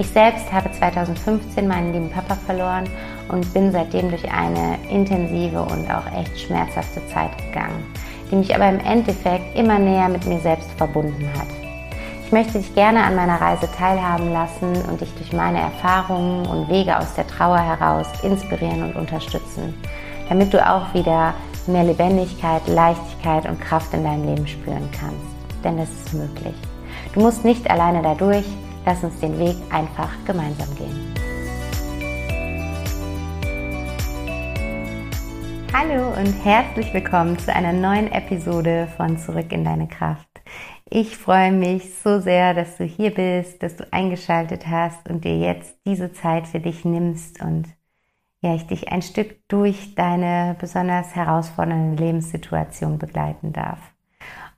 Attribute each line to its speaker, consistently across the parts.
Speaker 1: Ich selbst habe 2015 meinen lieben Papa verloren und bin seitdem durch eine intensive und auch echt schmerzhafte Zeit gegangen, die mich aber im Endeffekt immer näher mit mir selbst verbunden hat. Ich möchte dich gerne an meiner Reise teilhaben lassen und dich durch meine Erfahrungen und Wege aus der Trauer heraus inspirieren und unterstützen, damit du auch wieder mehr Lebendigkeit, Leichtigkeit und Kraft in deinem Leben spüren kannst. Denn es ist möglich. Du musst nicht alleine dadurch, lass uns den Weg einfach gemeinsam gehen. Hallo und herzlich willkommen zu einer neuen Episode von Zurück in deine Kraft. Ich freue mich so sehr, dass du hier bist, dass du eingeschaltet hast und dir jetzt diese Zeit für dich nimmst und ja, ich dich ein Stück durch deine besonders herausfordernde Lebenssituation begleiten darf.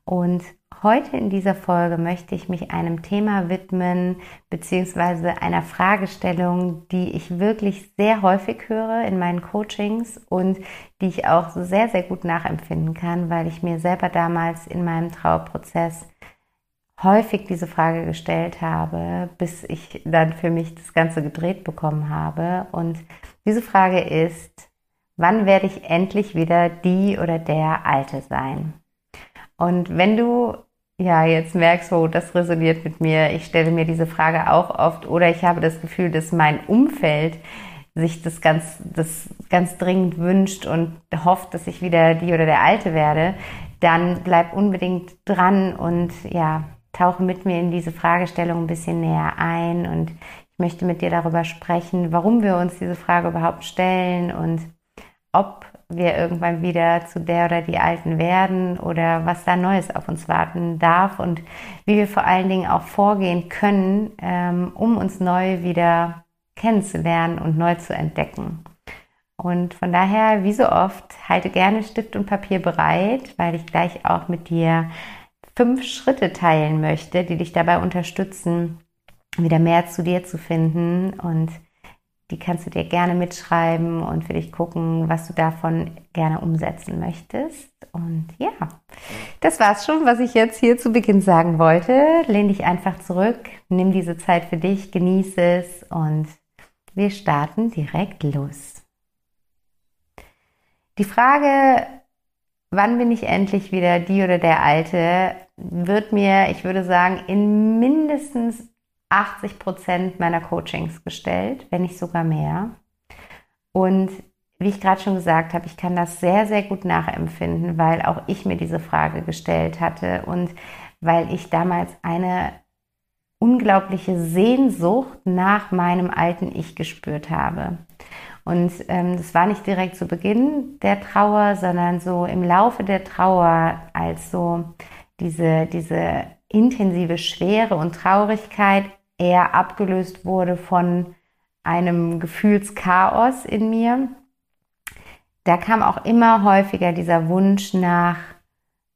Speaker 1: Und heute in dieser Folge möchte ich mich einem Thema widmen, beziehungsweise einer Fragestellung, die ich wirklich sehr häufig höre in meinen Coachings und die ich auch sehr, sehr gut nachempfinden kann, weil ich mir selber damals in meinem Trauerprozess häufig diese Frage gestellt habe, bis ich dann für mich das Ganze gedreht bekommen habe. Und diese Frage ist, wann werde ich endlich wieder die oder der Alte sein? Und wenn du ja jetzt merkst, oh, das resoniert mit mir, ich stelle mir diese Frage auch oft oder ich habe das Gefühl, dass mein Umfeld sich das ganz, das ganz dringend wünscht und hofft, dass ich wieder die oder der Alte werde, dann bleib unbedingt dran und ja, tauche mit mir in diese Fragestellung ein bisschen näher ein und ich möchte mit dir darüber sprechen, warum wir uns diese Frage überhaupt stellen und ob wir irgendwann wieder zu der oder die Alten werden oder was da Neues auf uns warten darf und wie wir vor allen Dingen auch vorgehen können, ähm, um uns neu wieder kennenzulernen und neu zu entdecken. Und von daher, wie so oft, halte gerne Stift und Papier bereit, weil ich gleich auch mit dir fünf Schritte teilen möchte, die dich dabei unterstützen, wieder mehr zu dir zu finden. Und die kannst du dir gerne mitschreiben und für dich gucken, was du davon gerne umsetzen möchtest. Und ja, das war's schon, was ich jetzt hier zu Beginn sagen wollte. Lehn dich einfach zurück, nimm diese Zeit für dich, genieße es und wir starten direkt los. Die Frage, wann bin ich endlich wieder die oder der Alte, wird mir, ich würde sagen, in mindestens 80 Prozent meiner Coachings gestellt, wenn nicht sogar mehr. Und wie ich gerade schon gesagt habe, ich kann das sehr, sehr gut nachempfinden, weil auch ich mir diese Frage gestellt hatte und weil ich damals eine unglaubliche Sehnsucht nach meinem alten Ich gespürt habe. Und ähm, das war nicht direkt zu Beginn der Trauer, sondern so im Laufe der Trauer, als so diese, diese intensive Schwere und Traurigkeit eher abgelöst wurde von einem Gefühlschaos in mir. Da kam auch immer häufiger dieser Wunsch nach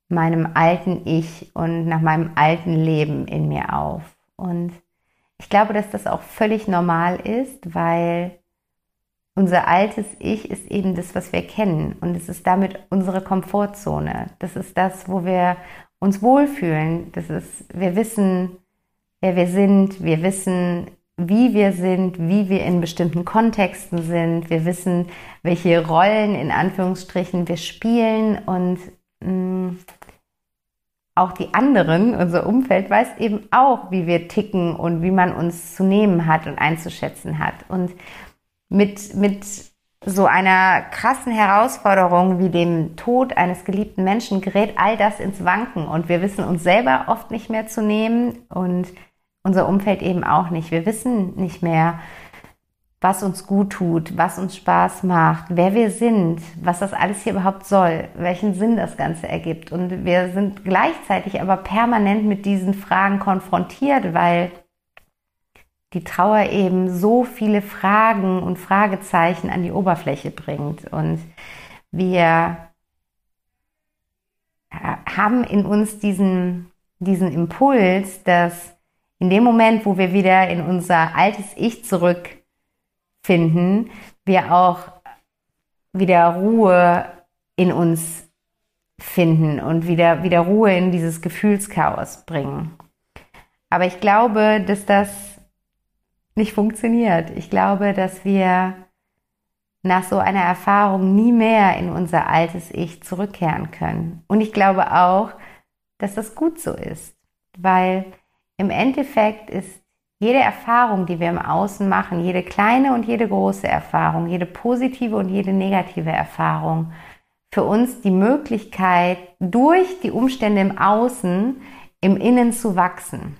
Speaker 1: meinem alten Ich und nach meinem alten Leben in mir auf. Und ich glaube, dass das auch völlig normal ist, weil unser altes Ich ist eben das, was wir kennen. Und es ist damit unsere Komfortzone. Das ist das, wo wir uns wohlfühlen. Das ist, wir wissen, wer wir sind. Wir wissen, wie wir sind, wie wir in bestimmten Kontexten sind. Wir wissen, welche Rollen in Anführungsstrichen wir spielen und mh, mm, auch die anderen, unser Umfeld, weiß eben auch, wie wir ticken und wie man uns zu nehmen hat und einzuschätzen hat. Und mit, mit so einer krassen Herausforderung wie dem Tod eines geliebten Menschen gerät all das ins Wanken und wir wissen uns selber oft nicht mehr zu nehmen und unser Umfeld eben auch nicht. Wir wissen nicht mehr, was uns gut tut, was uns Spaß macht, wer wir sind, was das alles hier überhaupt soll, welchen Sinn das Ganze ergibt. Und wir sind gleichzeitig aber permanent mit diesen Fragen konfrontiert, weil die Trauer eben so viele Fragen und Fragezeichen an die Oberfläche bringt und wir haben in uns diesen, diesen Impuls, dass in dem Moment, wo wir wieder in unser altes Ich zurückfinden, wir auch wieder Ruhe in uns finden und wieder, wieder Ruhe in dieses Gefühlschaos bringen. Aber ich glaube, dass das nicht funktioniert. Ich glaube, dass wir nach so einer Erfahrung nie mehr in unser altes Ich zurückkehren können. Und ich glaube auch, dass das gut so ist, weil im Endeffekt ist jede Erfahrung, die wir im Außen machen, jede kleine und jede große Erfahrung, jede positive und jede negative Erfahrung, für uns die Möglichkeit, durch die Umstände im Außen im Innen zu wachsen.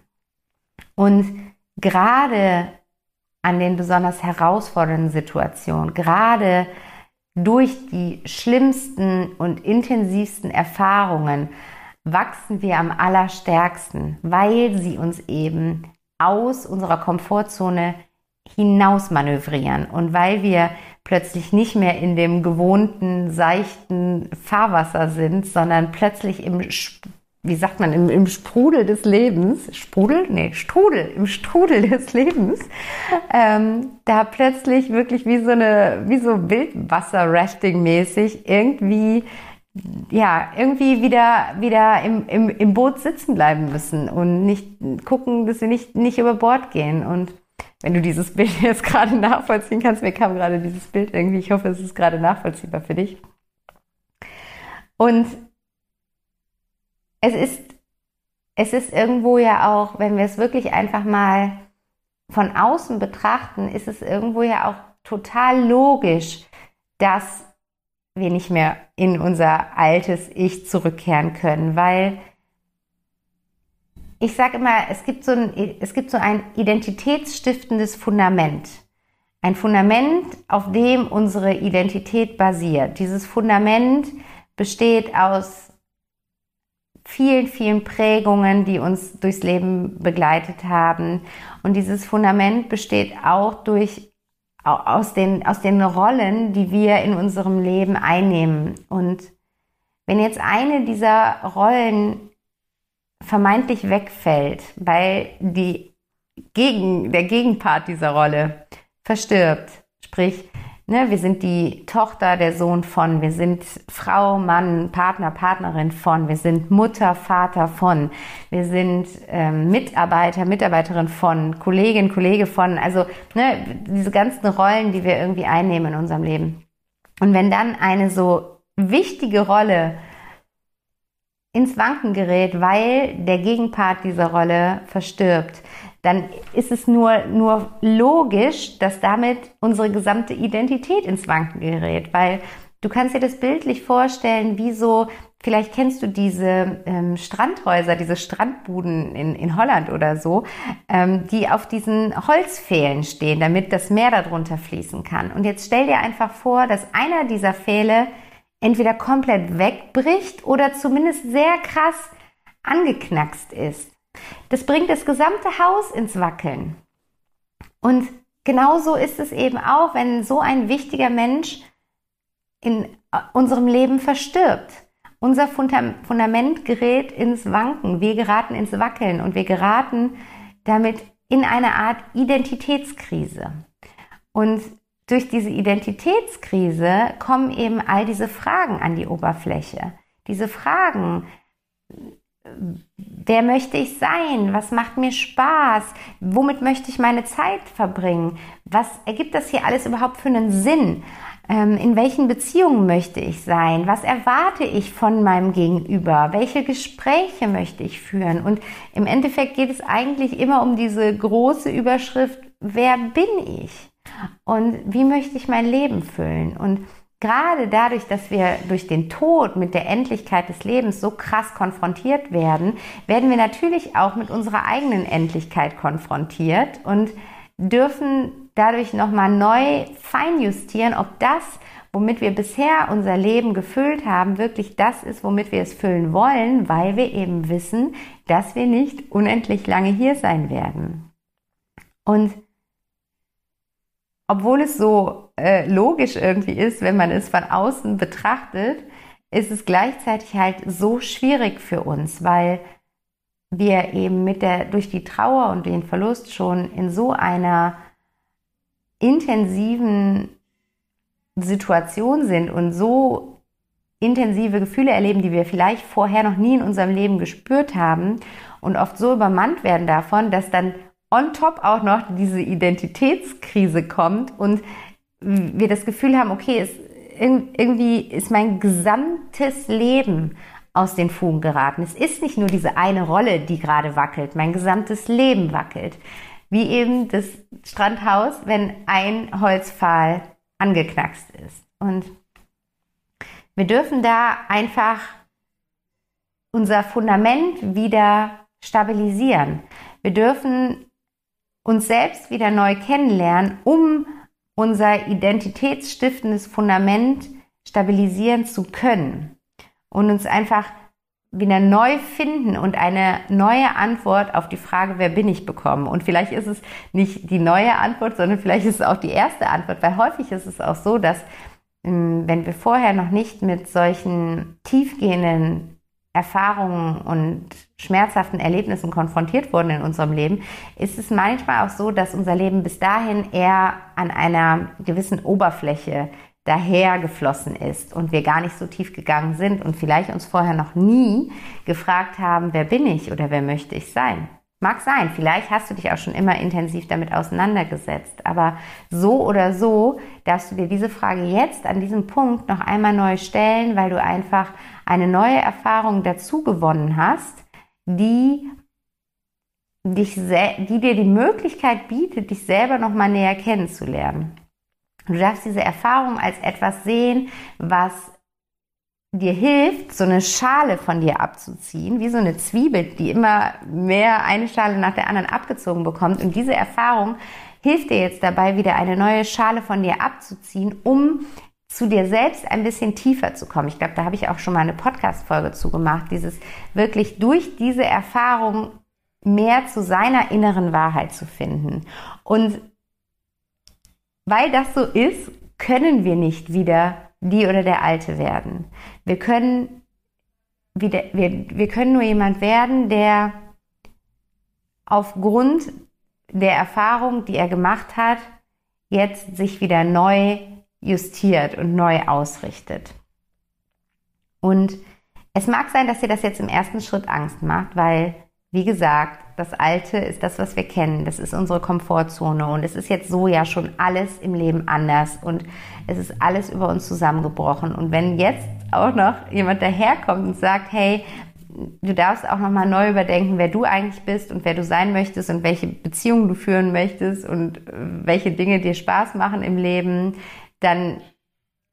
Speaker 1: Und gerade an den besonders herausfordernden Situationen, gerade durch die schlimmsten und intensivsten Erfahrungen wachsen wir am allerstärksten, weil sie uns eben aus unserer Komfortzone hinaus manövrieren und weil wir plötzlich nicht mehr in dem gewohnten, seichten Fahrwasser sind, sondern plötzlich im wie sagt man, im, im Sprudel des Lebens, Sprudel? Nee, Strudel, im Strudel des Lebens, ähm, da plötzlich wirklich wie so eine, wie so Wildwasser-Rafting-mäßig irgendwie, ja, irgendwie wieder, wieder im, im, im Boot sitzen bleiben müssen und nicht gucken, dass wir nicht, nicht über Bord gehen. Und wenn du dieses Bild jetzt gerade nachvollziehen kannst, mir kam gerade dieses Bild irgendwie, ich hoffe, es ist gerade nachvollziehbar für dich. Und es ist, es ist irgendwo ja auch, wenn wir es wirklich einfach mal von außen betrachten, ist es irgendwo ja auch total logisch, dass wir nicht mehr in unser altes Ich zurückkehren können, weil ich sage immer, es gibt, so ein, es gibt so ein identitätsstiftendes Fundament. Ein Fundament, auf dem unsere Identität basiert. Dieses Fundament besteht aus vielen, vielen Prägungen, die uns durchs Leben begleitet haben. Und dieses Fundament besteht auch durch, aus den, aus den Rollen, die wir in unserem Leben einnehmen. Und wenn jetzt eine dieser Rollen vermeintlich wegfällt, weil die Gegen, der Gegenpart dieser Rolle verstirbt, sprich, Ne, wir sind die Tochter, der Sohn von, wir sind Frau, Mann, Partner, Partnerin von, wir sind Mutter, Vater von, wir sind ähm, Mitarbeiter, Mitarbeiterin von, Kollegin, Kollege von, also ne, diese ganzen Rollen, die wir irgendwie einnehmen in unserem Leben. Und wenn dann eine so wichtige Rolle ins Wanken gerät, weil der Gegenpart dieser Rolle verstirbt, dann ist es nur, nur logisch, dass damit unsere gesamte Identität ins Wanken gerät, weil du kannst dir das bildlich vorstellen, wie so, vielleicht kennst du diese ähm, Strandhäuser, diese Strandbuden in, in Holland oder so, ähm, die auf diesen Holzpfählen stehen, damit das Meer darunter fließen kann. Und jetzt stell dir einfach vor, dass einer dieser Pfähle entweder komplett wegbricht oder zumindest sehr krass angeknackst ist. Das bringt das gesamte Haus ins Wackeln. Und genauso ist es eben auch, wenn so ein wichtiger Mensch in äh, unserem Leben verstirbt. Unser Fundament gerät ins Wanken, wir geraten ins Wackeln und wir geraten damit in eine Art Identitätskrise. Und durch diese Identitätskrise kommen eben all diese Fragen an die Oberfläche. Diese Fragen, wer möchte ich sein? Was macht mir Spaß? Womit möchte ich meine Zeit verbringen? Was ergibt das hier alles überhaupt für einen Sinn? Ähm, in welchen Beziehungen möchte ich sein? Was erwarte ich von meinem Gegenüber? Welche Gespräche möchte ich führen? Und im Endeffekt geht es eigentlich immer um diese große Überschrift, wer bin ich? Und wie möchte ich mein Leben füllen? Und gerade dadurch, dass wir durch den Tod mit der Endlichkeit des Lebens so krass konfrontiert werden, werden wir natürlich auch mit unserer eigenen Endlichkeit konfrontiert und dürfen dadurch nochmal neu feinjustieren, ob das, womit wir bisher unser Leben gefüllt haben, wirklich das ist, womit wir es füllen wollen, weil wir eben wissen, dass wir nicht unendlich lange hier sein werden. Und obwohl es so äh, logisch irgendwie ist, wenn man es von außen betrachtet, ist es gleichzeitig halt so schwierig für uns, weil wir eben mit der, durch die Trauer und den Verlust schon in so einer intensiven Situation sind und so intensive Gefühle erleben, die wir vielleicht vorher noch nie in unserem Leben gespürt haben und oft so übermannt werden davon, dass dann on top auch noch diese Identitätskrise kommt und wir das Gefühl haben, okay, es, irgendwie ist mein gesamtes Leben aus den Fugen geraten. Es ist nicht nur diese eine Rolle, die gerade wackelt, mein gesamtes Leben wackelt. Wie eben das Strandhaus, wenn ein Holzpfahl angeknackst ist. Und wir dürfen da einfach unser Fundament wieder stabilisieren. Wir dürfen uns selbst wieder neu kennenlernen, um unser identitätsstiftendes Fundament stabilisieren zu können und uns einfach wieder neu finden und eine neue Antwort auf die Frage, wer bin ich, bekommen. Und vielleicht ist es nicht die neue Antwort, sondern vielleicht ist es auch die erste Antwort, weil häufig ist es auch so, dass ähm, wenn wir vorher noch nicht mit solchen tiefgehenden Erfahrungen und schmerzhaften Erlebnissen konfrontiert wurden in unserem Leben, ist es manchmal auch so, dass unser Leben bis dahin eher an einer gewissen Oberfläche dahergeflossen ist und wir gar nicht so tief gegangen sind und vielleicht uns vorher noch nie gefragt haben, wer bin ich oder wer möchte ich sein. Mag sein, vielleicht hast du dich auch schon immer intensiv damit auseinandergesetzt, aber so oder so darfst du dir diese Frage jetzt an diesem Punkt noch einmal neu stellen, weil du einfach eine neue Erfahrung dazu gewonnen hast, die dich, die dir die Möglichkeit bietet, dich selber noch mal näher kennenzulernen. Du darfst diese Erfahrung als etwas sehen, was dir hilft, so eine Schale von dir abzuziehen, wie so eine Zwiebel, die immer mehr eine Schale nach der anderen abgezogen bekommt. Und diese Erfahrung hilft dir jetzt dabei, wieder eine neue Schale von dir abzuziehen, um zu dir selbst ein bisschen tiefer zu kommen. Ich glaube, da habe ich auch schon mal eine Podcast-Folge zugemacht, dieses wirklich durch diese Erfahrung mehr zu seiner inneren Wahrheit zu finden. Und weil das so ist, können wir nicht wieder die oder der Alte werden. Wir können wieder, wir, wir können nur jemand werden, der aufgrund der Erfahrung, die er gemacht hat, jetzt sich wieder neu justiert und neu ausrichtet. Und es mag sein, dass dir das jetzt im ersten Schritt Angst macht, weil wie gesagt, das Alte ist das, was wir kennen. Das ist unsere Komfortzone. Und es ist jetzt so ja schon alles im Leben anders. Und es ist alles über uns zusammengebrochen. Und wenn jetzt auch noch jemand daherkommt und sagt, hey, du darfst auch nochmal neu überdenken, wer du eigentlich bist und wer du sein möchtest und welche Beziehungen du führen möchtest und äh, welche Dinge dir Spaß machen im Leben, dann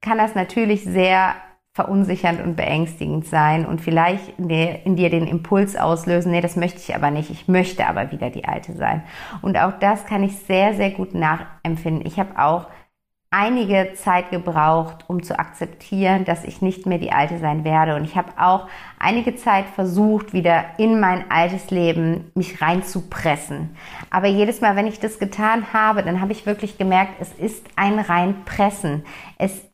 Speaker 1: kann das natürlich sehr verunsichernd und beängstigend sein und vielleicht in dir, den Impuls auslösen, nee, das möchte ich aber nicht, ich möchte aber wieder die Alte sein. Und auch das kann ich sehr, sehr gut nachempfinden. Ich habe auch einige Zeit gebraucht, um zu akzeptieren, dass ich nicht mehr die Alte sein werde. Und ich habe auch einige Zeit versucht, wieder in mein altes Leben mich reinzupressen. Aber jedes Mal, wenn ich das getan habe, dann habe ich wirklich gemerkt, es ist ein Reinpressen. Es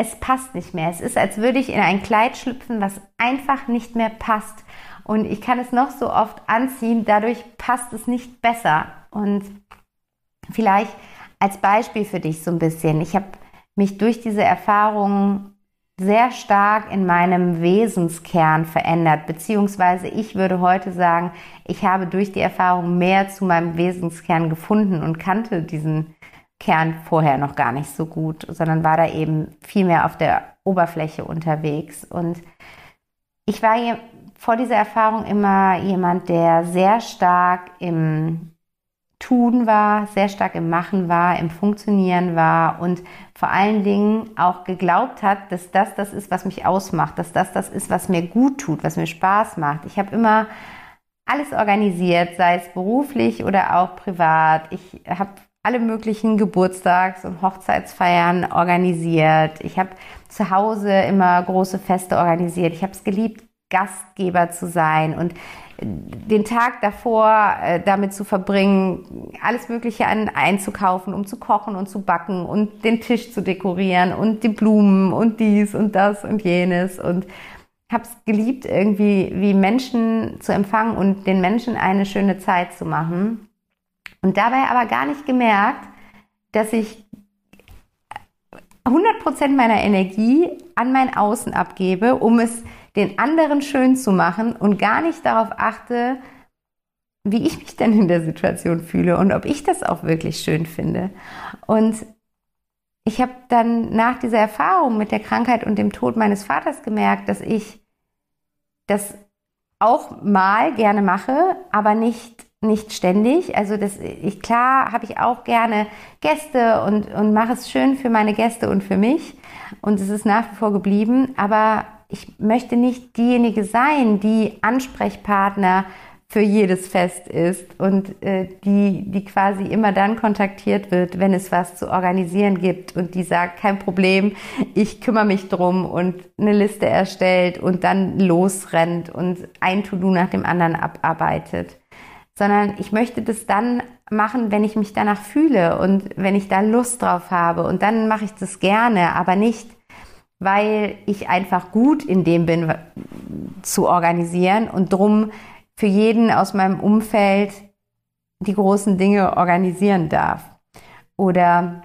Speaker 1: es passt nicht mehr. Es ist, als würde ich in ein Kleid schlüpfen, was einfach nicht mehr passt. Und ich kann es noch so oft anziehen, dadurch passt es nicht besser. Und vielleicht als Beispiel für dich so ein bisschen. Ich habe mich durch diese Erfahrung sehr stark in meinem Wesenskern verändert, beziehungsweise ich würde heute sagen, ich habe durch die Erfahrung mehr zu meinem Wesenskern gefunden und kannte diesen Kern vorher noch gar nicht so gut, sondern war da eben viel mehr auf der Oberfläche unterwegs. Und ich war vor dieser Erfahrung immer jemand, der sehr stark im Tun war, sehr stark im Machen war, im Funktionieren war und vor allen Dingen auch geglaubt hat, dass das das ist, was mich ausmacht, dass das das ist, was mir gut tut, was mir Spaß macht. Ich habe immer alles organisiert, sei es beruflich oder auch privat. Ich habe alle möglichen Geburtstags- und Hochzeitsfeiern organisiert. Ich habe zu Hause immer große Feste organisiert. Ich habe es geliebt, Gastgeber zu sein und den Tag davor äh, damit zu verbringen, alles Mögliche an, einzukaufen, um zu kochen und zu backen und den Tisch zu dekorieren und die Blumen und dies und das und jenes und habe es geliebt, irgendwie wie Menschen zu empfangen und den Menschen eine schöne Zeit zu machen. Und dabei aber gar nicht gemerkt, dass ich 100% meiner Energie an mein Außen abgebe, um es den anderen schön zu machen und gar nicht darauf achte, wie ich mich denn in der Situation fühle und ob ich das auch wirklich schön finde. Und ich habe dann nach dieser Erfahrung mit der Krankheit und dem Tod meines Vaters gemerkt, dass ich das auch mal gerne mache, aber nicht nicht ständig. Also das ich klar habe ich auch gerne Gäste und und mache es schön für meine Gäste und für mich und es ist nach wie vor geblieben, aber ich möchte nicht diejenige sein, die Ansprechpartner für jedes Fest ist und äh, die, die quasi immer dann kontaktiert wird, wenn es was zu organisieren gibt und die sagt, kein Problem, ich kümmere mich drum und eine Liste erstellt und dann losrennt und ein To-Do nach dem anderen abarbeitet. Sondern ich möchte das dann machen, wenn ich mich danach fühle und wenn ich da Lust drauf habe und dann mache ich das gerne, aber nicht weil ich einfach gut in dem bin, zu organisieren und drum für jeden aus meinem Umfeld die großen Dinge organisieren darf. Oder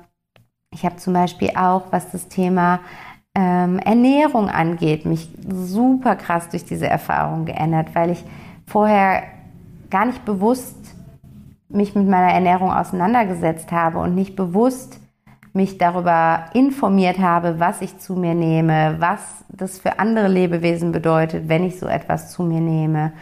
Speaker 1: ich habe zum Beispiel auch, was das Thema ähm, Ernährung angeht, mich super krass durch diese Erfahrung geändert, weil ich vorher gar nicht bewusst mich mit meiner Ernährung auseinandergesetzt habe und nicht bewusst mich darüber informiert habe, was ich zu mir nehme, was das für andere Lebewesen bedeutet, wenn ich so etwas zu mir nehme.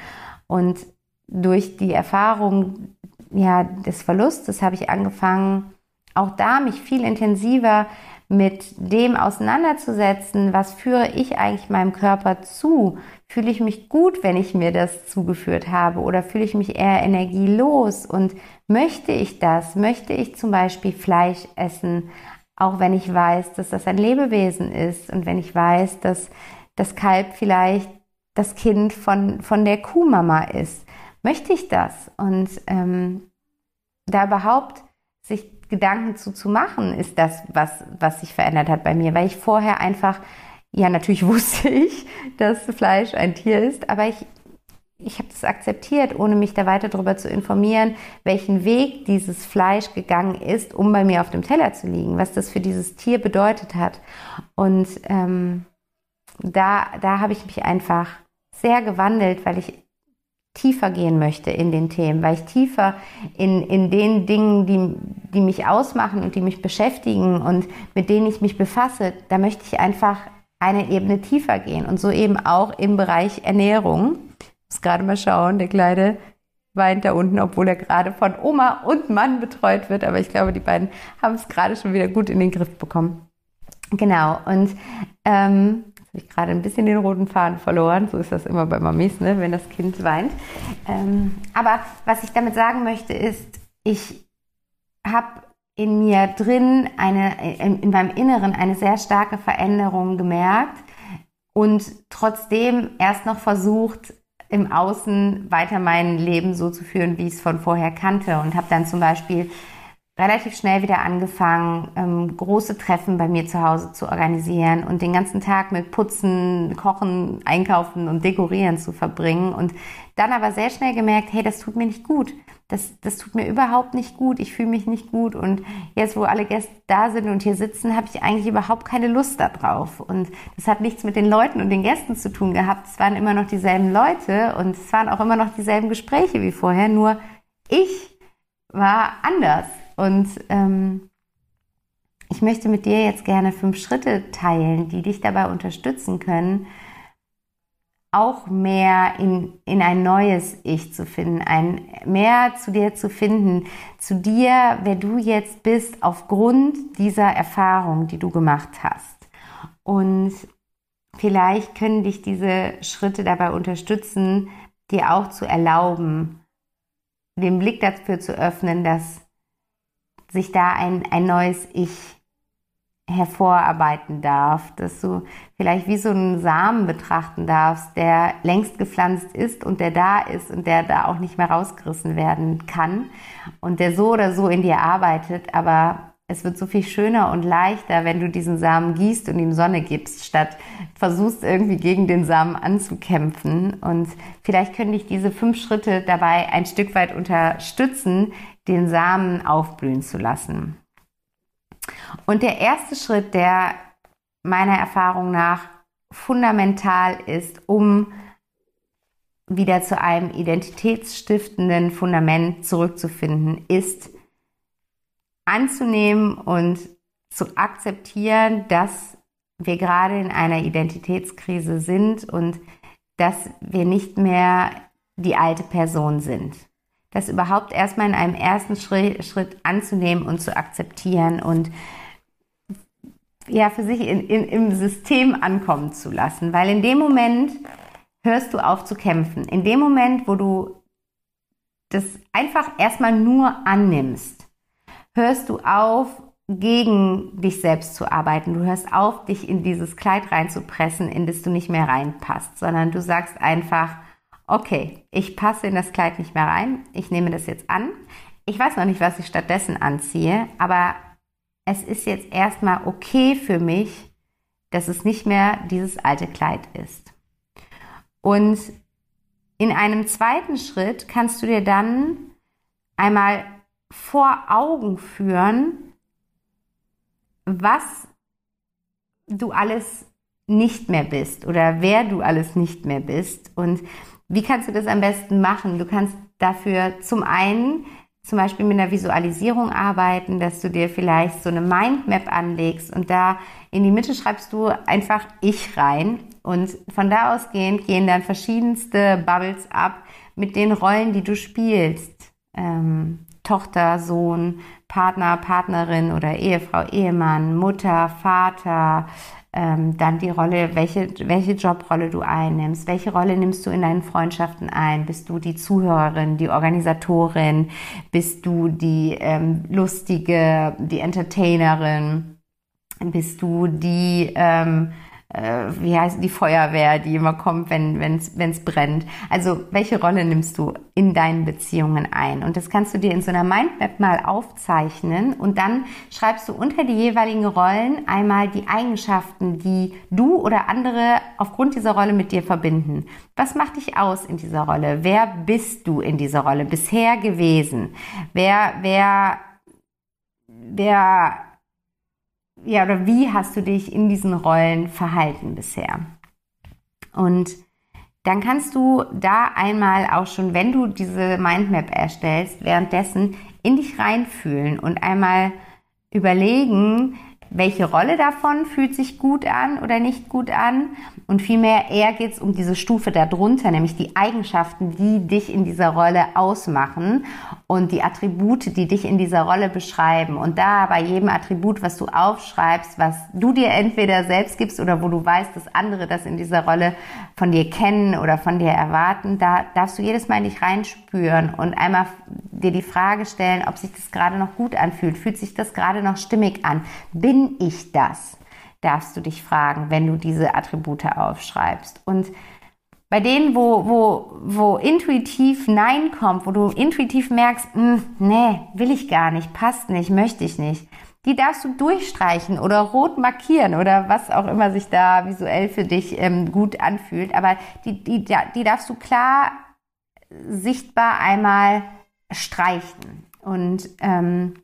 Speaker 1: Und durch die Erfahrung ja, des Verlustes habe ich angefangen, auch da mich viel intensiver mit dem auseinanderzusetzen, was führe ich eigentlich meinem Körper zu? Fühle ich mich gut, wenn ich mir das zugeführt habe oder fühle ich mich eher energielos? Und möchte ich das? Möchte ich zum Beispiel Fleisch essen, auch wenn ich weiß, dass das ein Lebewesen ist und wenn ich weiß, dass das Kalb vielleicht das Kind von, von der Kuhmama ist? Möchte ich das? Und ähm, da überhaupt sich Gedanken zu, zu machen, ist das, was, was sich verändert hat bei mir, weil ich vorher einfach, ja, natürlich wusste ich, dass Fleisch ein Tier ist, aber ich, ich habe das akzeptiert, ohne mich da weiter darüber zu informieren, welchen Weg dieses Fleisch gegangen ist, um bei mir auf dem Teller zu liegen, was das für dieses Tier bedeutet hat. Und ähm, da, da habe ich mich einfach sehr gewandelt, weil ich tiefer gehen möchte in den Themen, weil ich tiefer in, in den Dingen, die, die mich ausmachen und die mich beschäftigen und mit denen ich mich befasse, da möchte ich einfach eine Ebene tiefer gehen und so eben auch im Bereich Ernährung. Ich muss gerade mal schauen, der Kleine weint da unten, obwohl er gerade von Oma und Mann betreut wird, aber ich glaube, die beiden haben es gerade schon wieder gut in den Griff bekommen. Genau, und ähm, habe ich gerade ein bisschen den roten Faden verloren. So ist das immer bei Mamis, ne, wenn das Kind weint. Ähm, aber was ich damit sagen möchte, ist, ich habe in mir drin eine, in, in meinem Inneren eine sehr starke Veränderung gemerkt und trotzdem erst noch versucht, im Außen weiter mein Leben so zu führen, wie ich es von vorher kannte und habe dann zum Beispiel relativ schnell wieder angefangen, ähm, große Treffen bei mir zu Hause zu organisieren und den ganzen Tag mit Putzen, Kochen, Einkaufen und Dekorieren zu verbringen und dann aber sehr schnell gemerkt, hey, das tut mir nicht gut. Das, das tut mir überhaupt nicht gut. Ich fühle mich nicht gut. Und jetzt, wo alle Gäste da sind und hier sitzen, habe ich eigentlich überhaupt keine Lust darauf. Und das hat nichts mit den Leuten und den Gästen zu tun gehabt. Es waren immer noch dieselben Leute und es waren auch immer noch dieselben Gespräche wie vorher. Nur ich war anders. Und ähm, ich möchte mit dir jetzt gerne fünf Schritte teilen, die dich dabei unterstützen können, auch mehr in, in ein neues Ich zu finden, ein mehr zu dir zu finden, zu dir, wer du jetzt bist, aufgrund dieser Erfahrung, die du gemacht hast. Und vielleicht können dich diese Schritte dabei unterstützen, dir auch zu erlauben, den Blick dafür zu öffnen, dass sich da ein, ein neues Ich hervorarbeiten darf, dass du vielleicht wie so einen Samen betrachten darfst, der längst gepflanzt ist und der da ist und der da auch nicht mehr rausgerissen werden kann und der so oder so in dir arbeitet, aber es wird so viel schöner und leichter, wenn du diesen Samen gießt und ihm Sonne gibst, statt versuchst irgendwie gegen den Samen anzukämpfen. Und vielleicht können dich diese fünf Schritte dabei ein Stück weit unterstützen, den Samen aufblühen zu lassen. Und der erste Schritt, der meiner Erfahrung nach fundamental ist, um wieder zu einem identitätsstiftenden Fundament zurückzufinden, ist anzunehmen und zu akzeptieren, dass wir gerade in einer Identitätskrise sind und dass wir nicht mehr die alte Person sind. Das überhaupt erstmal in einem ersten Schritt, anzunehmen und zu akzeptieren und ja, für sich in, in, im System ankommen zu lassen. Weil in dem Moment hörst du auf zu kämpfen. In dem Moment, wo du das einfach erstmal nur annimmst, hörst du auf, gegen dich selbst zu arbeiten. Du hörst auf, dich in dieses Kleid reinzupressen, in das du nicht mehr reinpasst, sondern du sagst einfach, okay, ich passe in das Kleid nicht mehr rein, ich nehme das jetzt an. Ich weiß noch nicht, was ich stattdessen anziehe, aber es ist jetzt erstmal okay für mich, dass es nicht mehr dieses alte Kleid ist. Und in einem zweiten Schritt kannst du dir dann einmal vor Augen führen, was du alles nicht mehr bist oder wer du alles nicht mehr bist. Und wie kannst du das am besten machen? Du kannst dafür zum einen zum Beispiel mit einer Visualisierung arbeiten, dass du dir vielleicht so eine Mindmap anlegst und da in die Mitte schreibst du einfach ich rein und von da ausgehend gehen dann verschiedenste Bubbles ab mit den Rollen, die du spielst. Ähm, Tochter, Sohn, Partner, Partnerin oder Ehefrau, Ehemann, Mutter, Vater, ähm, dann die Rolle, welche, welche Jobrolle du einnimmst, welche Rolle nimmst du in deinen Freundschaften ein? Bist du die Zuhörerin, die Organisatorin? Bist du die ähm, lustige, die Entertainerin? Bist du die ähm, äh, wie heißt die Feuerwehr, die immer kommt, wenn es brennt. Also welche Rolle nimmst du in deinen Beziehungen ein? Und das kannst du dir in so einer Mindmap mal aufzeichnen und dann schreibst du unter die jeweiligen Rollen einmal die Eigenschaften, die du oder andere aufgrund dieser Rolle mit dir verbinden. Was macht dich aus in dieser Rolle? Wer bist du in dieser Rolle bisher gewesen? Wer, wer, wer ja, oder wie hast du dich in diesen Rollen verhalten bisher? Und dann kannst du da einmal auch schon, wenn du diese Mindmap erstellst, währenddessen in dich reinfühlen und einmal überlegen, welche Rolle davon fühlt sich gut an oder nicht gut an. Und vielmehr eher geht es um diese Stufe darunter, nämlich die Eigenschaften, die dich in dieser Rolle ausmachen und die Attribute, die dich in dieser Rolle beschreiben. Und da bei jedem Attribut, was du aufschreibst, was du dir entweder selbst gibst oder wo du weißt, dass andere das in dieser Rolle von dir kennen oder von dir erwarten, da darfst du jedes Mal in dich reinspüren und einmal dir die Frage stellen, ob sich das gerade noch gut anfühlt. Fühlt sich das gerade noch stimmig an? Bin ich das? Darfst du dich fragen, wenn du diese Attribute aufschreibst. Und bei denen, wo, wo, wo intuitiv Nein kommt, wo du intuitiv merkst, hm, nee, will ich gar nicht, passt nicht, möchte ich nicht, die darfst du durchstreichen oder rot markieren oder was auch immer sich da visuell für dich ähm, gut anfühlt. Aber die, die, die darfst du klar sichtbar einmal streichen. Und ähm,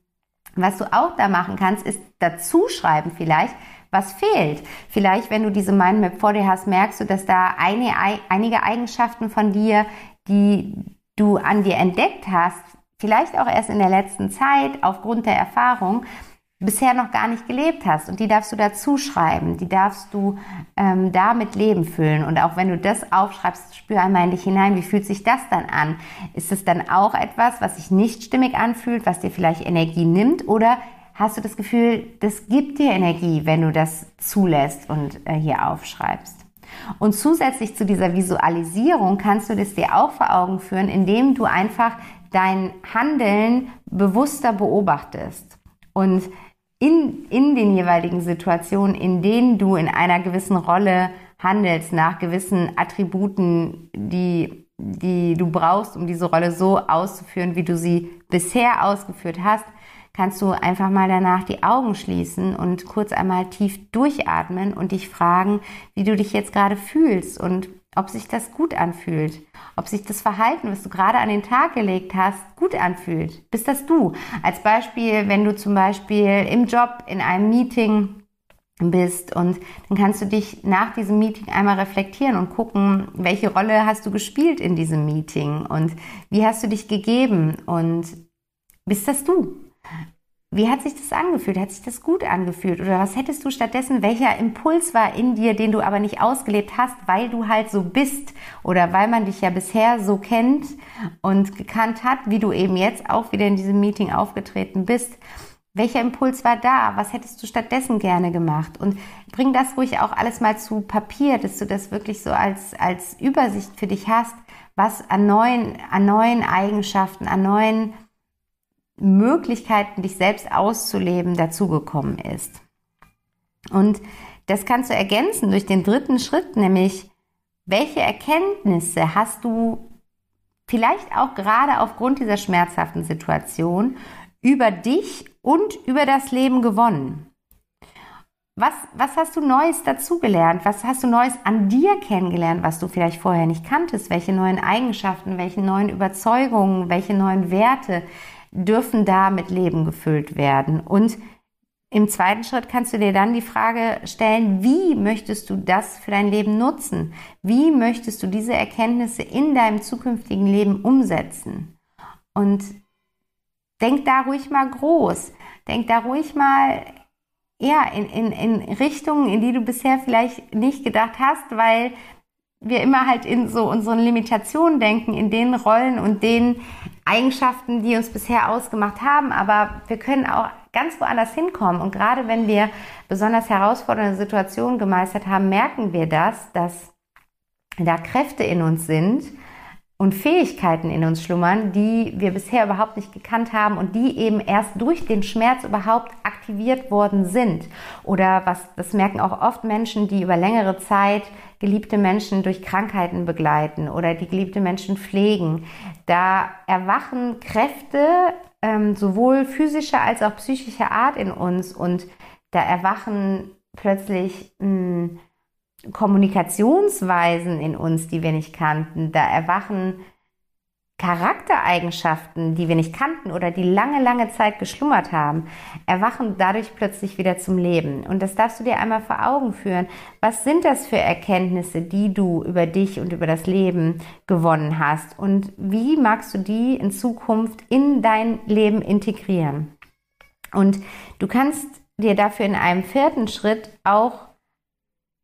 Speaker 1: was du auch da machen kannst, ist dazu schreiben vielleicht, was fehlt. Vielleicht, wenn du diese Mindmap vor dir hast, merkst du, dass da eine, einige Eigenschaften von dir, die du an dir entdeckt hast, vielleicht auch erst in der letzten Zeit aufgrund der Erfahrung, bisher noch gar nicht gelebt hast. Und die darfst du dazu schreiben, die darfst du ähm, da mit Leben füllen. Und auch wenn du das aufschreibst, spür einmal in dich hinein, wie fühlt sich das dann an? Ist es dann auch etwas, was sich nicht stimmig anfühlt, was dir vielleicht Energie nimmt? Oder hast du das Gefühl, das gibt dir Energie, wenn du das zulässt und äh, hier aufschreibst? Und zusätzlich zu dieser Visualisierung kannst du das dir auch vor Augen führen, indem du einfach dein Handeln bewusster beobachtest. Und in, in den jeweiligen Situationen, in denen du in einer gewissen Rolle handelst, nach gewissen Attributen, die, die du brauchst, um diese Rolle so auszuführen, wie du sie bisher ausgeführt hast, kannst du einfach mal danach die Augen schließen und kurz einmal tief durchatmen und dich fragen, wie du dich jetzt gerade fühlst und ob sich das gut anfühlt, ob sich das Verhalten, was du gerade an den Tag gelegt hast, gut anfühlt. Bist das du? Als Beispiel, wenn du zum Beispiel im Job in einem Meeting bist und dann kannst du dich nach diesem Meeting einmal reflektieren und gucken, welche Rolle hast du gespielt in diesem Meeting und wie hast du dich gegeben und bist das du? Wie hat sich das angefühlt? Hat sich das gut angefühlt? Oder was hättest du stattdessen? Welcher Impuls war in dir, den du aber nicht ausgelebt hast, weil du halt so bist oder weil man dich ja bisher so kennt und gekannt hat, wie du eben jetzt auch wieder in diesem Meeting aufgetreten bist? Welcher Impuls war da? Was hättest du stattdessen gerne gemacht? Und bring das ruhig auch alles mal zu Papier, dass du das wirklich so als, als Übersicht für dich hast, was an neuen, an neuen Eigenschaften, an neuen Möglichkeiten, dich selbst auszuleben, dazugekommen ist. Und das kannst du ergänzen durch den dritten Schritt, nämlich welche Erkenntnisse hast du vielleicht auch gerade aufgrund dieser schmerzhaften Situation über dich und über das Leben gewonnen? Was, was hast du Neues dazugelernt? Was hast du Neues an dir kennengelernt, was du vielleicht vorher nicht kanntest? Welche neuen Eigenschaften, welche neuen Überzeugungen, welche neuen Werte, dürfen da mit Leben gefüllt werden. Und im zweiten Schritt kannst du dir dann die Frage stellen, wie möchtest du das für dein Leben nutzen? Wie möchtest du diese Erkenntnisse in deinem zukünftigen Leben umsetzen? Und denk da ruhig mal groß. Denk da ruhig mal ja, in, in, in Richtungen, in die du bisher vielleicht nicht gedacht hast, weil wir immer halt in so unseren Limitationen denken, in den Rollen und den Eigenschaften, die uns bisher ausgemacht haben. Aber wir können auch ganz woanders hinkommen. Und gerade wenn wir besonders herausfordernde Situationen gemeistert haben, merken wir das, dass da Kräfte in uns sind, und Fähigkeiten in uns schlummern, die wir bisher überhaupt nicht gekannt haben und die eben erst durch den Schmerz überhaupt aktiviert worden sind. Oder was, das merken auch oft Menschen, die über längere Zeit geliebte Menschen durch Krankheiten begleiten oder die geliebte Menschen pflegen. Da erwachen Kräfte ähm, sowohl physischer als auch psychischer Art in uns und da erwachen plötzlich mh, hm, Kommunikationsweisen in uns, die wir nicht kannten. Da erwachen Charaktereigenschaften, die wir nicht kannten oder die lange, lange Zeit geschlummert haben, erwachen dadurch plötzlich wieder zum Leben. Und das darfst du dir einmal vor Augen führen. Was sind das für Erkenntnisse, die du über dich und über das Leben gewonnen hast? Und wie magst du die in Zukunft in dein Leben integrieren? Und du kannst dir dafür in einem vierten Schritt auch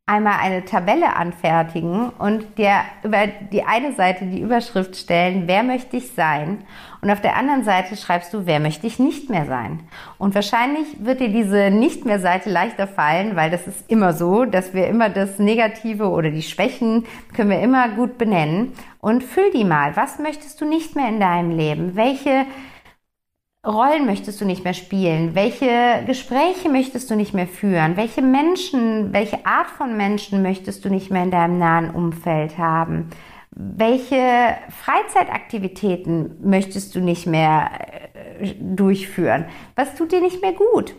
Speaker 1: einmal eine Tabelle anfertigen und dir über die eine Seite die Überschrift stellen, wer möchte ich sein? Und auf der anderen Seite schreibst du, wer möchte ich nicht mehr sein? Und wahrscheinlich wird dir diese nicht mehr Seite leichter fallen, weil das ist immer so, dass wir immer das Negative oder die Schwächen können wir immer gut benennen. Und füll die mal. Was möchtest du nicht mehr in deinem Leben? Welche Rollen möchtest du nicht mehr spielen? Welche Gespräche möchtest du nicht mehr führen? Welche Menschen, welche Art von Menschen möchtest du nicht mehr in deinem nahen Umfeld haben? Welche Freizeitaktivitäten möchtest du nicht mehr äh, durchführen? Was tut dir nicht mehr gut?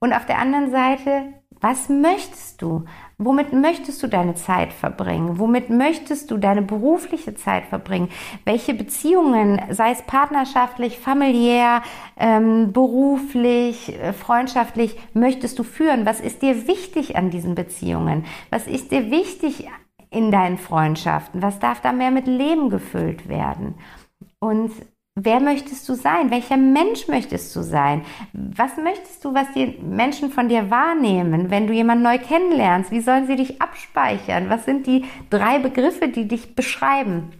Speaker 1: Und auf der anderen Seite, was möchtest du? Womit möchtest du deine Zeit verbringen? Womit möchtest du deine berufliche Zeit verbringen? Welche Beziehungen, sei es partnerschaftlich, familiär, ähm, beruflich, äh, freundschaftlich, möchtest du führen? Was ist dir wichtig an diesen Beziehungen? Was ist dir wichtig in deinen Freundschaften? Was darf da mehr mit Leben gefüllt werden? Und Wer möchtest du sein? Welcher Mensch möchtest du sein? Was möchtest du, was die Menschen von dir wahrnehmen, wenn du jemanden neu kennenlernst? Wie sollen sie dich abspeichern? Was sind die drei Begriffe, die dich beschreiben?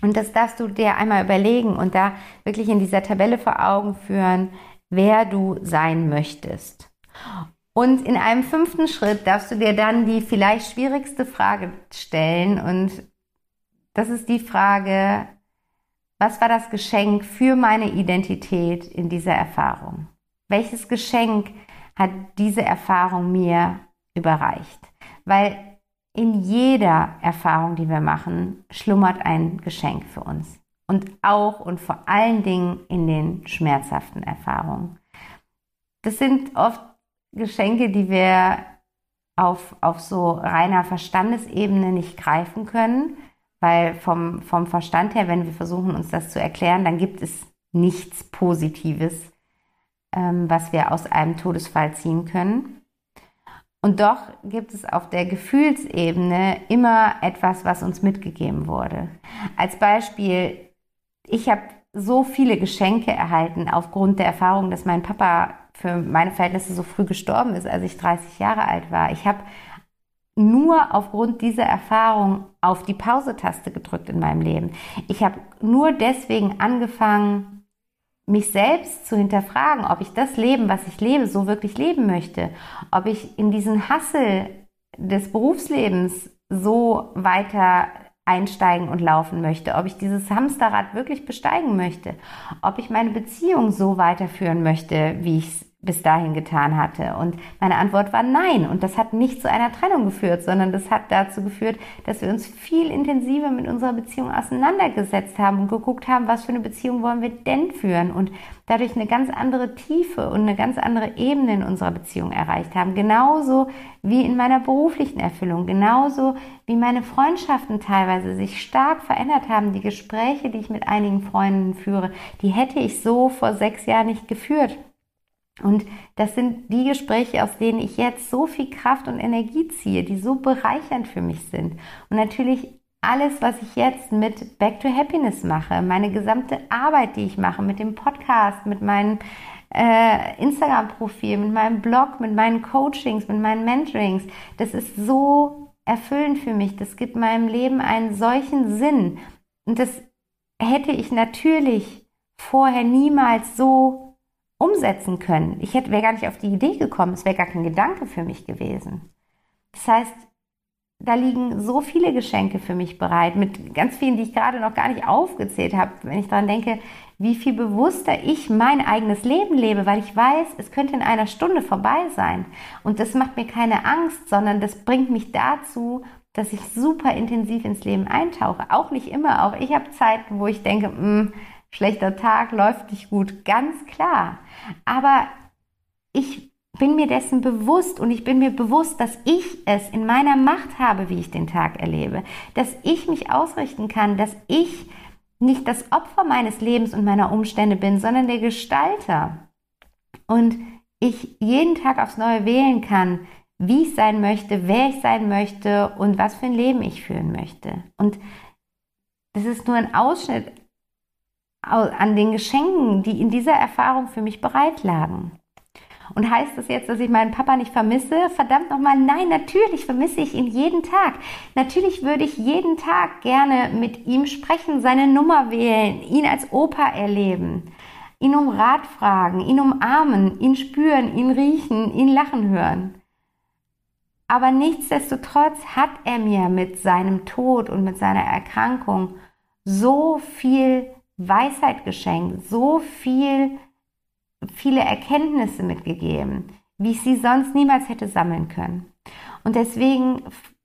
Speaker 1: Und das darfst du dir einmal überlegen und da wirklich in dieser Tabelle vor Augen führen, wer du sein möchtest. Und in einem fünften Schritt darfst du dir dann die vielleicht schwierigste Frage stellen und das ist die Frage, was war das Geschenk für meine Identität in dieser Erfahrung? Welches Geschenk hat diese Erfahrung mir überreicht. Weil in jeder Erfahrung, die wir machen, schlummert ein Geschenk für uns. Und auch und vor allen Dingen in den schmerzhaften Erfahrungen. Das sind oft Geschenke, die wir auf, auf so reiner Verstandesebene nicht greifen können, weil vom, vom Verstand her, wenn wir versuchen, uns das zu erklären, dann gibt es nichts Positives, ähm, was wir aus einem Todesfall ziehen können. Und doch gibt es auf der Gefühlsebene immer etwas, was uns mitgegeben wurde. Als Beispiel, ich habe so viele Geschenke erhalten aufgrund der Erfahrung, dass mein Papa für meine Verhältnisse so früh gestorben ist, als ich 30 Jahre alt war. Ich habe nur aufgrund dieser Erfahrung auf die Pause-Taste gedrückt in meinem Leben. Ich habe nur deswegen angefangen, mich selbst zu hinterfragen, ob ich das Leben, was ich lebe, so wirklich leben möchte, ob ich in diesen Hassel des Berufslebens so weiter einsteigen und laufen möchte, ob ich dieses Hamsterrad wirklich besteigen möchte, ob ich meine Beziehung so weiterführen möchte, wie ich es bis dahin getan hatte. Und meine Antwort war nein. Und das hat nicht zu einer Trennung geführt, sondern das hat dazu geführt, dass wir uns viel intensiver mit unserer Beziehung auseinandergesetzt haben und geguckt haben, was für eine Beziehung wollen wir denn führen und dadurch eine ganz andere Tiefe und eine ganz andere Ebene in unserer Beziehung erreicht haben. Genauso wie in meiner beruflichen Erfüllung, genauso wie meine Freundschaften teilweise sich stark verändert haben. Die Gespräche, die ich mit einigen Freunden führe, die hätte ich so vor sechs Jahren nicht geführt. Und das sind die Gespräche, aus denen ich jetzt so viel Kraft und Energie ziehe, die so bereichernd für mich sind. Und natürlich alles, was ich jetzt mit Back to Happiness mache, meine gesamte Arbeit, die ich mache, mit dem Podcast, mit meinem äh, Instagram-Profil, mit meinem Blog, mit meinen Coachings, mit meinen Mentorings, das ist so erfüllend für mich. Das gibt meinem Leben einen solchen Sinn. Und das hätte ich natürlich vorher niemals so umsetzen können. Ich hätte wäre gar nicht auf die Idee gekommen, es wäre gar kein Gedanke für mich gewesen. Das heißt, da liegen so viele Geschenke für mich bereit, mit ganz vielen, die ich gerade noch gar nicht aufgezählt habe, wenn ich daran denke, wie viel bewusster ich mein eigenes Leben lebe, weil ich weiß, es könnte in einer Stunde vorbei sein. Und das macht mir keine Angst, sondern das bringt mich dazu, dass ich super intensiv ins Leben eintauche. Auch nicht immer, auch ich habe Zeiten, wo ich denke, mh, mm, schlechter Tag läuft nicht gut, ganz klar. Aber ich bin mir dessen bewusst und ich bin mir bewusst, dass ich es in meiner Macht habe, wie ich den Tag erlebe, dass ich mich ausrichten kann, dass ich nicht das Opfer meines Lebens und meiner Umstände bin, sondern der Gestalter. Und ich jeden Tag aufs Neue wählen kann, wie ich sein möchte, wer ich sein möchte und was für ein Leben ich führen möchte. Und das ist nur ein Ausschnitt an den Geschenken, die in dieser Erfahrung für mich bereit lagen. Und heißt das jetzt, dass ich meinen Papa nicht vermisse? Verdammt nochmal, nein, natürlich vermisse ich ihn jeden Tag. Natürlich würde ich jeden Tag gerne mit ihm sprechen, seine Nummer wählen, ihn als Opa erleben, ihn um Rat fragen, ihn umarmen, ihn spüren, ihn riechen, ihn lachen hören. Aber nichtsdestotrotz hat er mir mit seinem Tod und mit seiner Erkrankung so viel Weisheit geschenkt, so viel, viele Erkenntnisse mitgegeben, wie ich sie sonst niemals hätte sammeln können. Und deswegen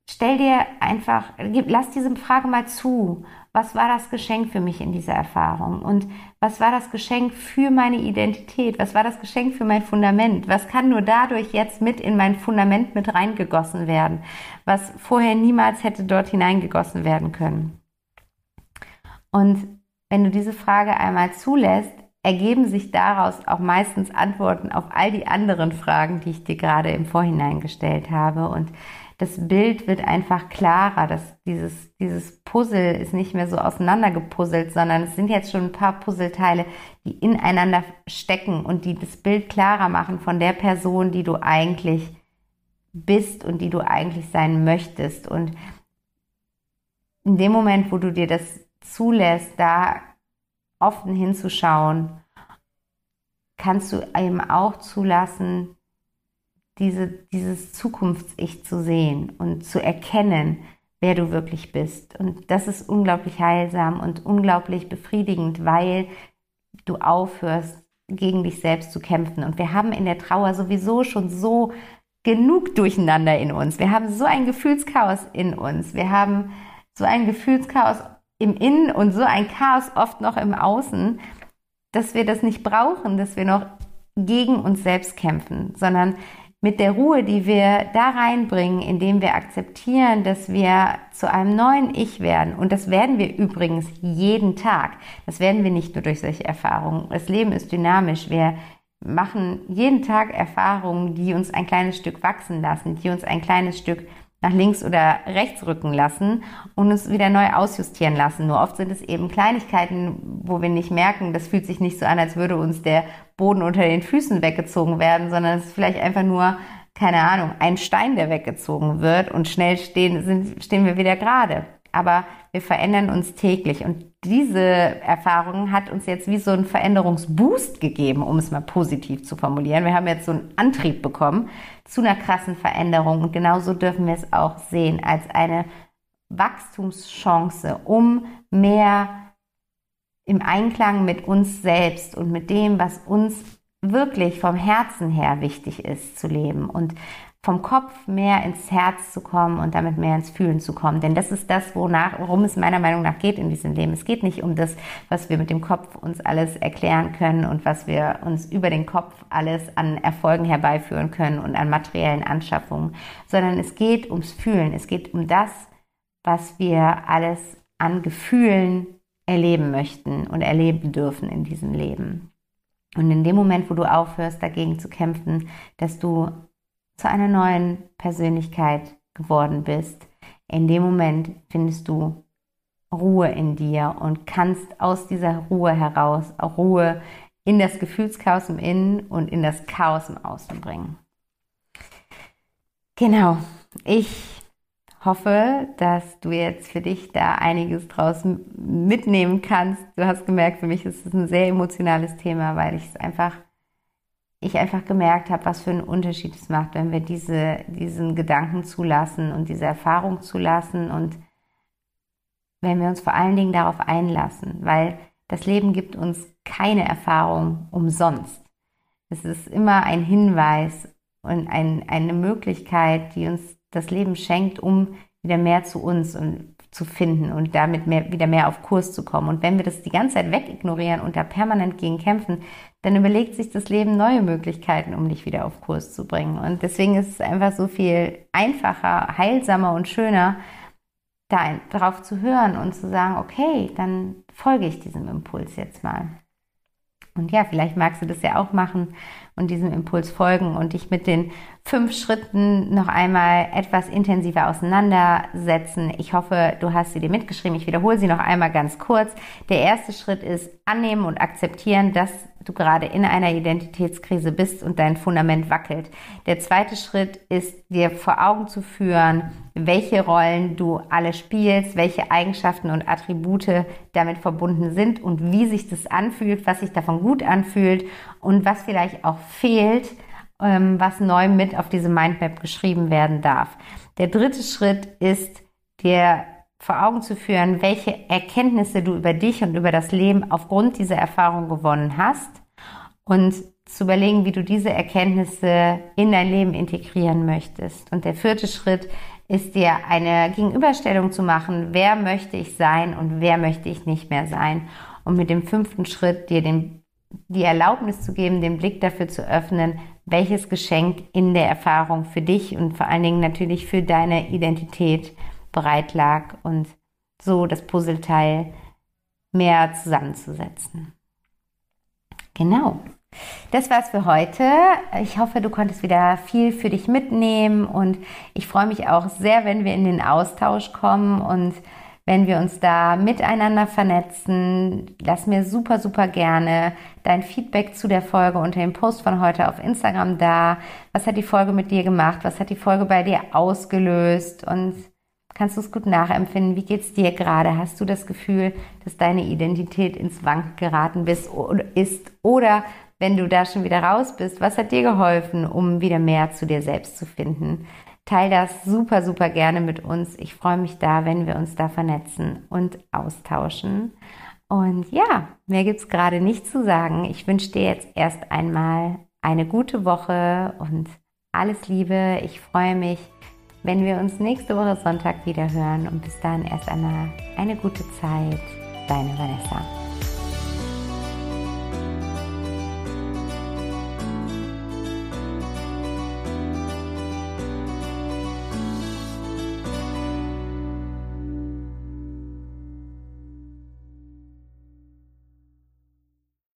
Speaker 1: stell dir einfach, lass diese Frage mal zu. Was war das Geschenk für mich in dieser Erfahrung? Und was war das Geschenk für meine Identität? Was war das Geschenk für mein Fundament? Was kann nur dadurch jetzt mit in mein Fundament mit reingegossen werden, was vorher niemals hätte dort hineingegossen werden können? Und wenn du diese Frage einmal zulässt, ergeben sich daraus auch meistens Antworten auf all die anderen Fragen, die ich dir gerade im Vorhinein gestellt habe. Und das Bild wird einfach klarer, dass dieses, dieses Puzzle ist nicht mehr so auseinandergepuzzelt, sondern es sind jetzt schon ein paar Puzzleteile, die ineinander stecken und die das Bild klarer machen von der Person, die du eigentlich bist und die du eigentlich sein möchtest. Und in dem Moment, wo du dir das zulässt, da offen hinzuschauen, kannst du eben auch zulassen, diese, dieses Zukunfts-Ich zu sehen und zu erkennen, wer du wirklich bist. Und das ist unglaublich heilsam und unglaublich befriedigend, weil du aufhörst, gegen dich selbst zu kämpfen. Und wir haben in der Trauer sowieso schon so genug Durcheinander in uns. Wir haben so ein Gefühlschaos in uns. Wir haben so ein Gefühlschaos im Innen und so ein Chaos oft noch im Außen, dass wir das nicht brauchen, dass wir noch gegen uns selbst kämpfen, sondern mit der Ruhe, die wir da reinbringen, indem wir akzeptieren, dass wir zu einem neuen Ich werden. Und das werden wir übrigens jeden Tag. Das werden wir nicht nur durch solche Erfahrungen. Das Leben ist dynamisch. Wir machen jeden Tag Erfahrungen, die uns ein kleines Stück wachsen lassen, die uns ein kleines Stück nach links oder rechts rücken lassen und uns wieder neu ausjustieren lassen. Nur oft sind es eben Kleinigkeiten, wo wir nicht merken, das fühlt sich nicht so an, als würde uns der Boden unter den Füßen weggezogen werden, sondern es ist vielleicht einfach nur, keine Ahnung, ein Stein, der weggezogen wird und schnell stehen, sind, stehen wir wieder gerade aber wir verändern uns täglich. Und diese Erfahrung hat uns jetzt wie so einen Veränderungsboost gegeben, um es mal positiv zu formulieren. Wir haben jetzt so einen Antrieb bekommen zu einer krassen Veränderung. Und genauso dürfen wir es auch sehen als eine Wachstumschance, um mehr im Einklang mit uns selbst und mit dem, was uns wirklich vom Herzen her wichtig ist, zu leben. Und vom Kopf mehr ins Herz zu kommen und damit mehr ins Fühlen zu kommen. Denn das ist das, wonach, worum es meiner Meinung nach geht in diesem Leben. Es geht nicht um das, was wir mit dem Kopf uns alles erklären können und was wir uns über den Kopf alles an Erfolgen herbeiführen können und an materiellen Anschaffungen, sondern es geht ums Fühlen. Es geht um das, was wir alles an Gefühlen erleben möchten und erleben dürfen in diesem Leben. Und in dem Moment, wo du aufhörst, dagegen zu kämpfen, dass du zu einer neuen Persönlichkeit geworden bist, in dem Moment findest du Ruhe in dir und kannst aus dieser Ruhe heraus Ruhe in das Gefühlschaos im Innen und in das Chaos im Außen bringen. Genau, ich hoffe, dass du jetzt für dich da einiges draus mitnehmen kannst. Du hast gemerkt, für mich ist es ein sehr emotionales Thema, weil ich es einfach ich einfach gemerkt habe, was für einen Unterschied es macht, wenn wir diese, diesen Gedanken zulassen und diese Erfahrung zulassen und wenn wir uns vor allen Dingen darauf einlassen, weil das Leben gibt uns keine Erfahrung umsonst. Es ist immer ein Hinweis und ein, eine Möglichkeit, die uns das Leben schenkt, um wieder mehr zu uns und zu finden und damit mehr, wieder mehr auf Kurs zu kommen. Und wenn wir das die ganze Zeit wegignorieren und da permanent gegen kämpfen, dann überlegt sich das Leben neue Möglichkeiten, um dich wieder auf Kurs zu bringen. Und deswegen ist es einfach so viel einfacher, heilsamer und schöner, da darauf zu hören und zu sagen, okay, dann folge ich diesem Impuls jetzt mal. Und ja, vielleicht magst du das ja auch machen und diesem Impuls folgen und dich mit den fünf Schritten noch einmal etwas intensiver auseinandersetzen. Ich hoffe, du hast sie dir mitgeschrieben. Ich wiederhole sie noch einmal ganz kurz. Der erste Schritt ist annehmen und akzeptieren, dass du gerade in einer Identitätskrise bist und dein Fundament wackelt. Der zweite Schritt ist dir vor Augen zu führen, welche Rollen du alle spielst, welche Eigenschaften und Attribute damit verbunden sind und wie sich das anfühlt, was sich davon gut anfühlt und was vielleicht auch fehlt, ähm, was neu mit auf diese Mindmap geschrieben werden darf. Der dritte Schritt ist, dir vor Augen zu führen, welche Erkenntnisse du über dich und über das Leben aufgrund dieser Erfahrung gewonnen hast und zu überlegen, wie du diese Erkenntnisse in dein Leben integrieren möchtest. Und der vierte Schritt ist dir eine Gegenüberstellung zu machen, wer möchte ich sein und wer möchte ich nicht mehr sein. Und mit dem fünften Schritt dir den, die Erlaubnis zu geben, den Blick dafür zu öffnen, welches Geschenk in der Erfahrung für dich und vor allen Dingen natürlich für deine Identität bereit lag und so das Puzzleteil mehr zusammenzusetzen. Genau. Das war's für heute. Ich hoffe, du konntest wieder viel für dich mitnehmen und ich freue mich auch sehr, wenn wir in den Austausch kommen und wenn wir uns da miteinander vernetzen. Lass mir super, super gerne dein Feedback zu der Folge unter dem Post von heute auf Instagram da. Was hat die Folge mit dir gemacht? Was hat die Folge bei dir ausgelöst? Und kannst du es gut nachempfinden? Wie geht's dir gerade? Hast du das Gefühl, dass deine Identität ins Wanken geraten bist, ist? Oder wenn du da schon wieder raus bist, was hat dir geholfen, um wieder mehr zu dir selbst zu finden? Teil das super, super gerne mit uns. Ich freue mich da, wenn wir uns da vernetzen und austauschen. Und ja, mehr gibt es gerade nicht zu sagen. Ich wünsche dir jetzt erst einmal eine gute Woche und alles Liebe. Ich freue mich, wenn wir uns nächste Woche Sonntag wieder hören. Und bis dahin erst einmal eine gute Zeit. Deine Vanessa.